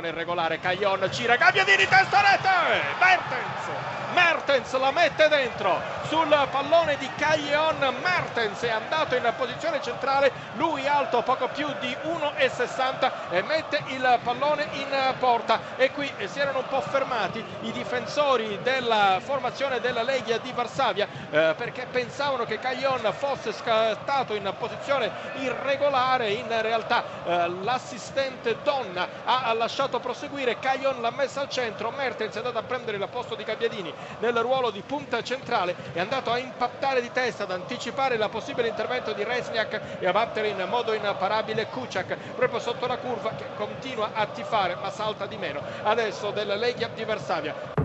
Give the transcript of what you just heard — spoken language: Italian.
regolare Caglion gira Gabbiadini testa rete Mertens Mertens la mette dentro sul pallone di Caglion. Mertens è andato in posizione centrale lui alto poco più di 1,60 e mette il pallone in porta. E qui si erano un po' fermati i difensori della formazione della Leghia di Varsavia eh, perché pensavano che Caglion fosse scattato in posizione irregolare. In realtà eh, l'assistente Donna ha lasciato proseguire. Caglion l'ha messa al centro. Mertens è andato a prendere il posto di Gabbiadini nel ruolo di punta centrale è andato a impattare di testa ad anticipare il possibile intervento di Resniak e a battere in modo imparabile Kuciak proprio sotto la curva che continua a tifare ma salta di meno. Adesso della Leghia di Varsavia